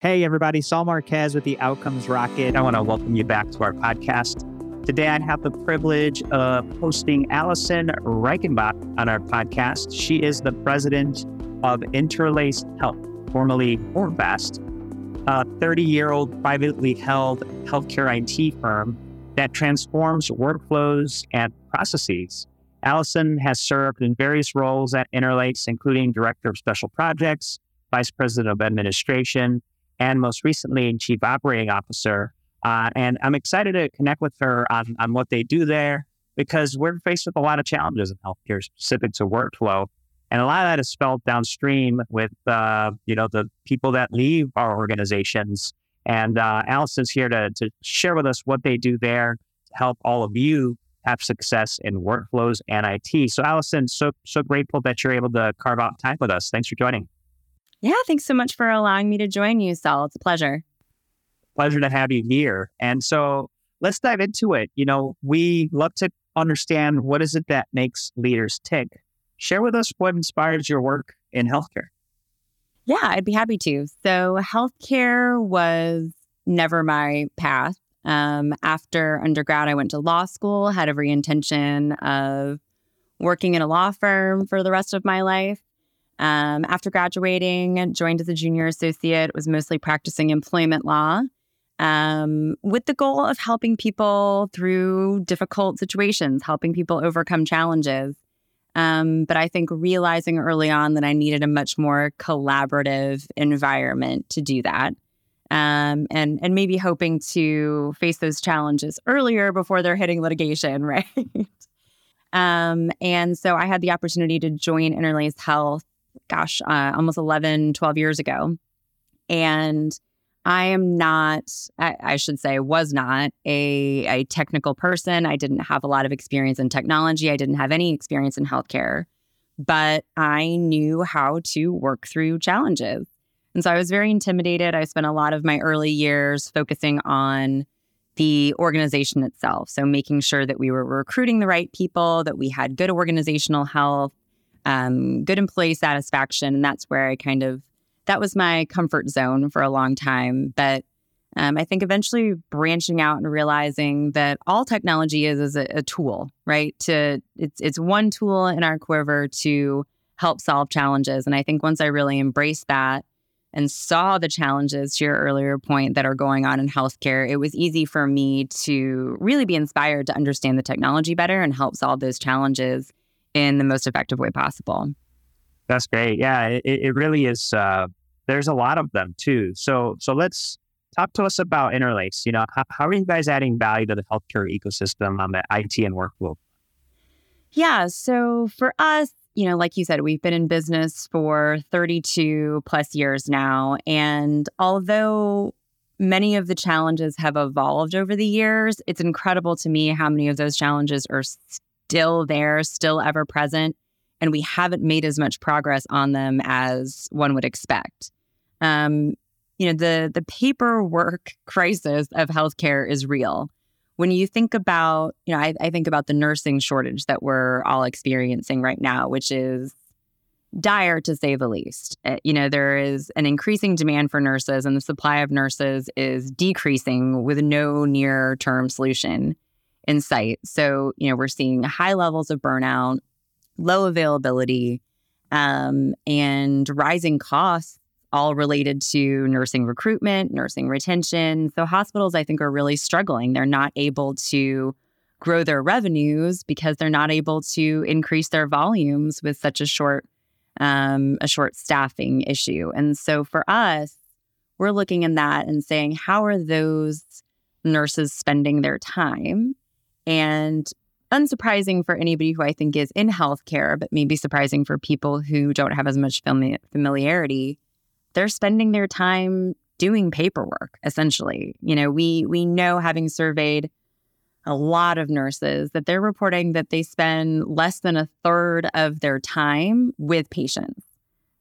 Hey, everybody, Saul Marquez with the Outcomes Rocket. I want to welcome you back to our podcast. Today, I have the privilege of hosting Allison Reichenbach on our podcast. She is the president of Interlace Health, formerly FormFast, a 30 year old privately held healthcare IT firm that transforms workflows and processes. Allison has served in various roles at Interlace, including Director of Special Projects, Vice President of Administration, and most recently in Chief Operating Officer. Uh, and I'm excited to connect with her on, on what they do there because we're faced with a lot of challenges in healthcare specific to workflow. And a lot of that is felt downstream with, uh, you know, the people that leave our organizations. And uh, Allison's here to, to share with us what they do there to help all of you have success in workflows and IT. So, Allison, so so grateful that you're able to carve out time with us. Thanks for joining. Yeah, thanks so much for allowing me to join you, Saul. It's a pleasure. Pleasure to have you here. And so let's dive into it. You know, we love to understand what is it that makes leaders tick. Share with us what inspires your work in healthcare. Yeah, I'd be happy to. So, healthcare was never my path. Um, after undergrad, I went to law school, had every intention of working in a law firm for the rest of my life. Um, after graduating, joined as a junior associate, was mostly practicing employment law um, with the goal of helping people through difficult situations, helping people overcome challenges. Um, but I think realizing early on that I needed a much more collaborative environment to do that. Um, and and maybe hoping to face those challenges earlier before they're hitting litigation, right? um, and so I had the opportunity to join Interlace Health gosh, uh, almost 11, 12 years ago. And I am not, I, I, should say, was not a, a technical person. I didn't have a lot of experience in technology. I didn't have any experience in healthcare, but I knew how to work through challenges. And so I was very intimidated. I spent a lot of my early years focusing on the organization itself. So making sure that we were recruiting the right people, that we had good organizational health, um, good employee satisfaction. And that's where I kind of, that was my comfort zone for a long time. But um, I think eventually branching out and realizing that all technology is is a, a, tool, right? To it's it's one tool in our quiver to help solve challenges. And I think once I really embraced that and saw the challenges to your earlier point that are going on in healthcare, it was easy for me to really be inspired to understand the technology better and help solve those challenges in the most effective way possible. That's great. Yeah, it, it really is. Uh, there's a lot of them too. So so let's talk to us about Interlace. You know, how, how are you guys adding value to the healthcare ecosystem on the IT and workflow? Yeah. So for us, you know, like you said, we've been in business for 32 plus years now. And although many of the challenges have evolved over the years, it's incredible to me how many of those challenges are still there, still ever present, and we haven't made as much progress on them as one would expect. Um, you know, the the paperwork crisis of healthcare is real. When you think about, you know, I, I think about the nursing shortage that we're all experiencing right now, which is dire to say the least. Uh, you know, there is an increasing demand for nurses, and the supply of nurses is decreasing with no near term solution in sight. So, you know, we're seeing high levels of burnout, low availability, um, and rising costs, all related to nursing recruitment, nursing retention. So, hospitals, I think, are really struggling. They're not able to grow their revenues because they're not able to increase their volumes with such a short um, a short staffing issue. And so for us, we're looking in that and saying, how are those nurses spending their time? And unsurprising for anybody who I think is in healthcare, but maybe surprising for people who don't have as much familiarity, they're spending their time doing paperwork essentially. You know, we we know having surveyed a lot of nurses that they're reporting that they spend less than a third of their time with patients.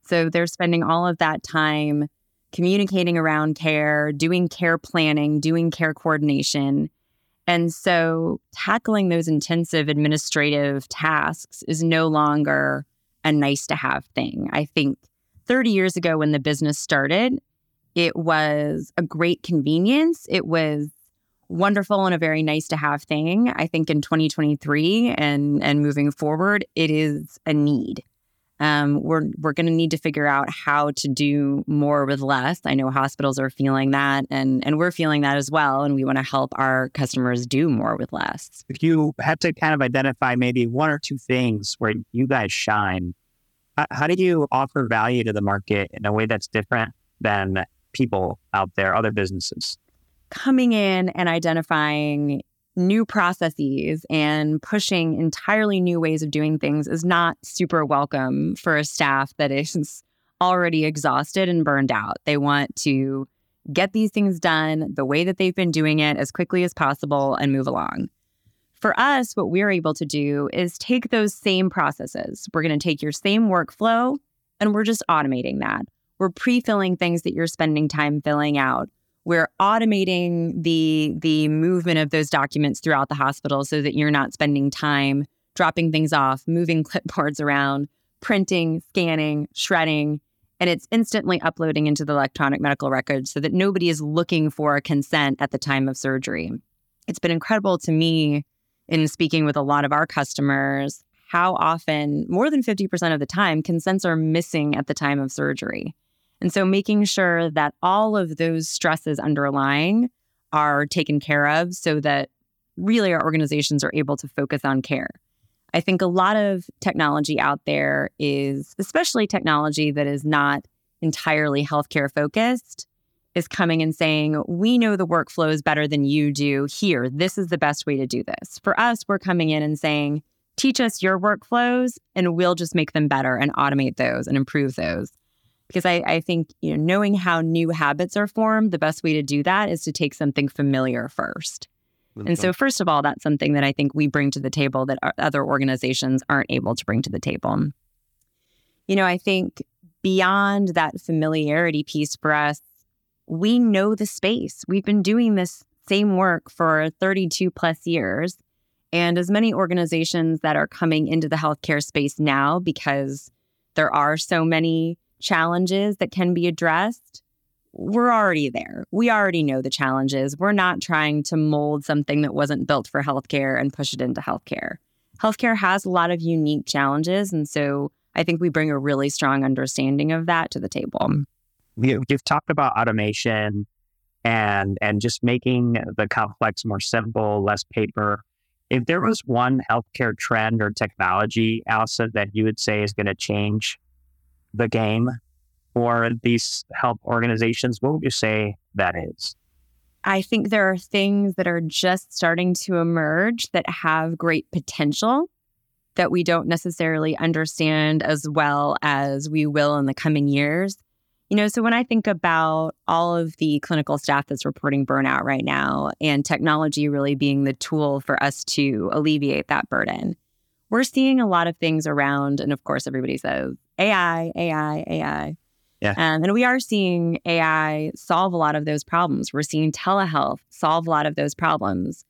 So they're spending all of that time communicating around care, doing care planning, doing care coordination, and so tackling those intensive administrative tasks is no longer a nice to have thing. I think 30 years ago when the business started, It was a great convenience. It was wonderful and a very nice to have thing. I think in 2023 and and moving forward, it is a need. Um, we're we're going to need to figure out how to do more with less. I know hospitals are feeling that, and and we're feeling that as well. And we want to help our customers do more with less. If you had to kind of identify maybe one or two things where you guys shine, how, how do you offer value to the market in a way that's different than people out there, other businesses? Coming in and identifying new processes and pushing entirely new ways of doing things is not super welcome for a staff that is already exhausted and burned out. They want to get these things done the way that they've been doing it as quickly as possible and move along. For us, what we're able to do is take those same processes. We're going to take your same workflow and we're just automating that. We're pre filling things that you're spending time filling out. We're automating the the movement of those documents throughout the hospital so that you're not spending time dropping things off, moving clipboards around, printing, scanning, shredding, and it's instantly uploading into the electronic medical record so that nobody is looking for a consent at the time of surgery. It's been incredible to me in speaking with a lot of our customers how often, more than 50% of the time, consents are missing at the time of surgery. And so making sure that all of those stresses underlying are taken care of so that really our organizations are able to focus on care. I think a lot of technology out there is, especially technology that is not entirely healthcare focused, is coming and saying, We know the workflows better than you do. Here, this is the best way to do this. For us, we're coming in and saying, Teach us your workflows, and we'll just make them better and automate those and improve those because I, I think you know knowing how new habits are formed the best way to do that is to take something familiar 1st and so first of all that's something that i think we bring to the table that other organizations aren't able to bring to the table. You know i think beyond that familiarity piece for us we know the space. We've been doing this same work for 32 plus years and as many organizations that are coming into the healthcare space now because there are so many challenges that can be addressed, we're already there. We already know the challenges. We're not trying to mold something that wasn't built for healthcare and push it into healthcare. Healthcare has a lot of unique challenges. And so I think we bring a really strong understanding of that to the table. You've talked about automation and and just making the complex more simple, less paper. If there was one healthcare trend or technology, Allison, that you would say is going to change the game for these help organizations, what would you say that is? I think there are things that are just starting to emerge that have great potential that we don't necessarily understand as well as we will in the coming years. You know, so when I think about all of the clinical staff that's reporting burnout right now and technology really being the tool for us to alleviate that burden, we're seeing a lot of things around. And of course, everybody says AI, AI, AI. Yeah. Um, and we are seeing AI solve a lot of those problems. We're seeing telehealth solve a lot of those problems.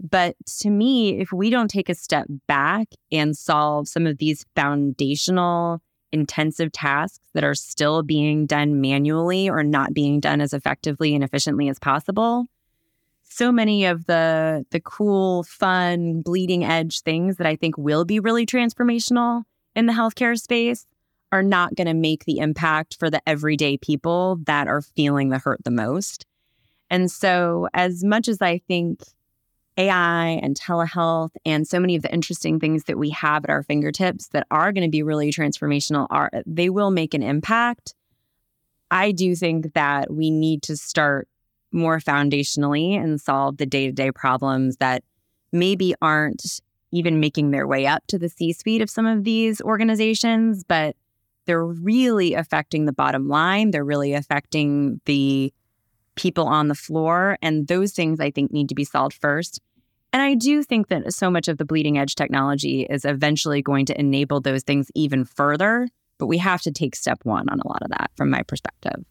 But to me, if we don't take a step back and solve some of these foundational, intensive tasks that are still being done manually or not being done as effectively and efficiently as possible, so many of the the cool, fun, bleeding edge things that I think will be really transformational in the healthcare space are not going to make the impact for the everyday people that are feeling the hurt the most. And so, as much as I think AI and telehealth and so many of the interesting things that we have at our fingertips that are going to be really transformational are they will make an impact. I do think that we need to start more foundationally and solve the day-to-day problems that maybe aren't even making their way up to the C-suite of some of these organizations, but they're really affecting the bottom line. They're really affecting the people on the floor. And those things I think need to be solved first. And I do think that so much of the bleeding edge technology is eventually going to enable those things even further. But we have to take step one on a lot of that from my perspective.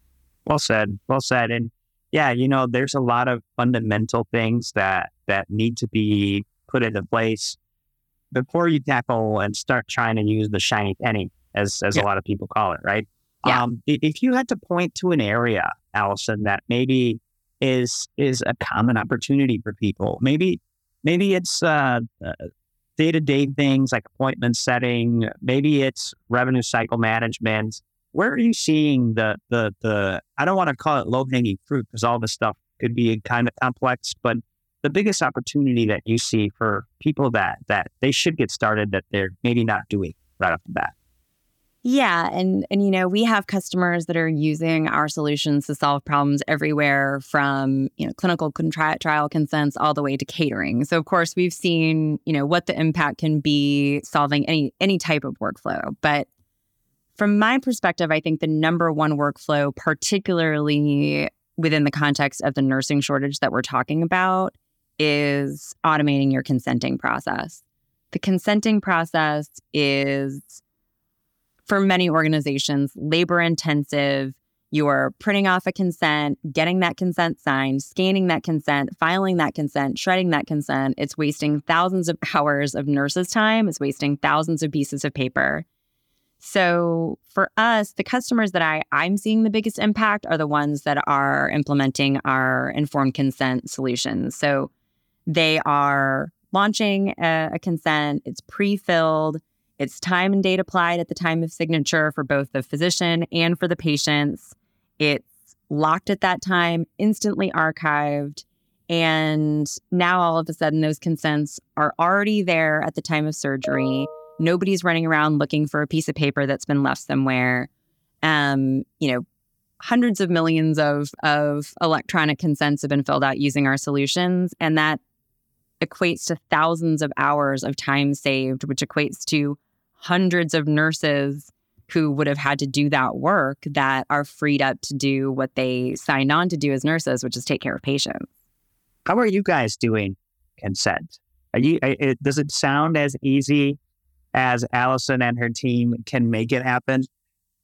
Well said. Well said. And yeah, you know, there's a lot of fundamental things that that need to be put into place before you tackle and start trying to use the shiny penny as as yeah. a lot of people call it, right? Yeah. Um, if you had to point to an area Allison, that maybe is is a common opportunity for people? Maybe maybe it's uh, day to day things like appointment setting. Maybe it's revenue cycle management. Where are you seeing the the the? I don't want to call it low hanging fruit because all this stuff could be kind of complex, but the biggest opportunity that you see for people that that they should get started that they're maybe not doing right off the bat. Yeah, and and you know, we have customers that are using our solutions to solve problems everywhere from, you know, clinical trial consents all the way to catering. So of course, we've seen, you know, what the impact can be solving any any type of workflow. But from my perspective, I think the number one workflow particularly within the context of the nursing shortage that we're talking about is automating your consenting process. The consenting process is for many organizations, labor intensive. You're printing off a consent, getting that consent signed, scanning that consent, filing that consent, shredding that consent. It's wasting thousands of hours of nurses' time. It's wasting thousands of pieces of paper. So for us, the customers that I, I'm seeing the biggest impact are the ones that are implementing our informed consent solutions. So they are launching a, a consent, it's pre-filled, it's time and date applied at the time of signature for both the physician and for the patients. It's locked at that time, instantly archived. And now all of a sudden, those consents are already there at the time of surgery. Nobody's running around looking for a piece of paper that's been left somewhere. Um, you know, hundreds of millions of, of electronic consents have been filled out using our solutions. And that equates to thousands of hours of time saved, which equates to hundreds of nurses who would have had to do that work that are freed up to do what they signed on to do as nurses, which is take care of patients. How are you guys doing consent? Are you, it, does it sound as easy as Allison and her team can make it happen?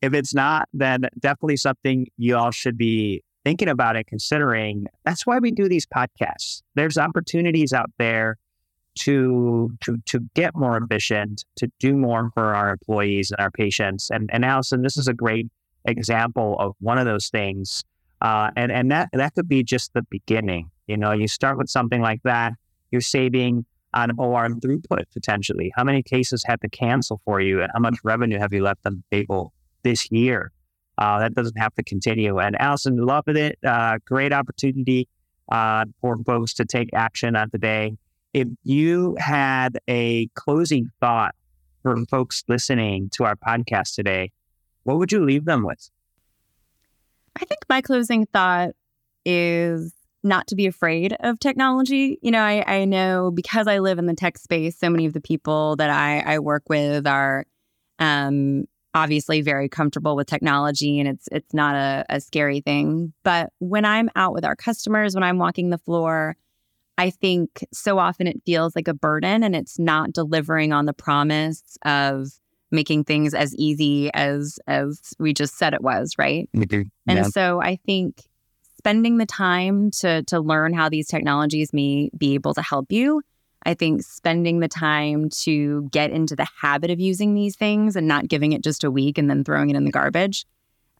If it's not, then definitely something you all should be thinking about and considering. That's why we do these podcasts. There's opportunities out there to to to get more efficient, to do more for our employees and our patients. And and Allison, this is a great example of one of those things. Uh, and and that that could be just the beginning. You know, you start with something like that, you're saving on OR throughput potentially. How many cases had to cancel for you, and how much revenue have you left on the table this year? Uh, that doesn't have to continue. And Allison, loved it. Uh, great opportunity uh, for folks to take action on today. If you had a closing thought for folks listening to our podcast today, what would you leave them with? I think my closing thought is not to be afraid of technology. You know, I, I know because I live in the tech space, so many of the people that I, I work with are um, obviously very comfortable with technology and it's it's not a, a scary thing. But when I'm out with our customers, when I'm walking the floor, I think so often it feels like a burden and it's not delivering on the promise of making things as easy as as we just said it was, right? Mm-hmm. And yeah. so I think spending the time to to learn how these technologies may be able to help you. I think spending the time to get into the habit of using these things and not giving it just a week and then throwing it in the garbage.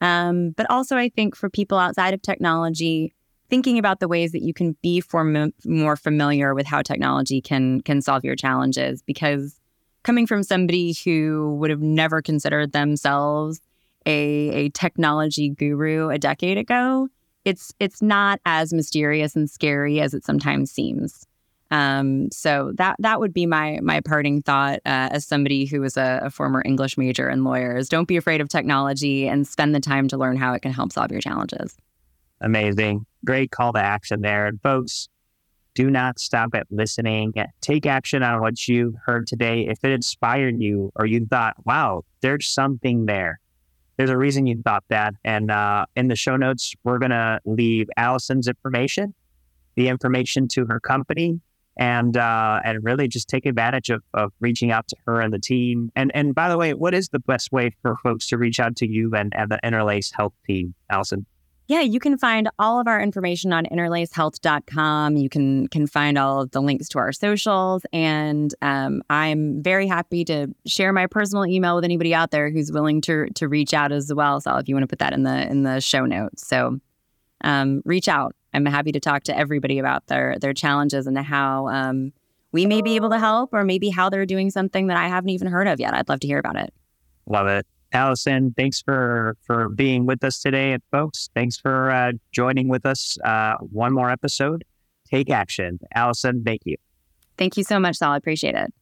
Um, but also, I think for people outside of technology, thinking about the ways that you can be for, more familiar with how technology can can solve your challenges because coming from somebody who would have never considered themselves a, a technology guru a decade ago it's it's not as mysterious and scary as it sometimes seems um, so that that would be my my parting thought uh, as somebody who was a, a former English major and lawyers. Don't be afraid of technology and spend the time to learn how it can help solve your challenges. Amazing. Great call to action there. And folks, do not stop at listening. Take action on what you heard today. If it inspired you or you thought, wow, there's something there, there's a reason you thought that. And uh, in the show notes, we're going to leave Allison's information, the information to her company, and uh, and really just take advantage of, of reaching out to her and the team. And and by the way, what is the best way for folks to reach out to you and, and the Interlace Health team, Allison? Yeah, you can find all of our information on interlacehealth.com. You can can find all of the links to our socials, and um, I'm very happy to share my personal email with anybody out there who's willing to to reach out as well. So if you want to put that in the in the show notes, so um, reach out. I'm happy to talk to everybody about their their challenges and how um, we may be able to help, or maybe how they're doing something that I haven't even heard of yet. I'd love to hear about it. Love it. Allison, thanks for for being with us today, and folks, thanks for uh, joining with us. Uh, one more episode. Take action, Allison. Thank you. Thank you so much, Sal. I appreciate it.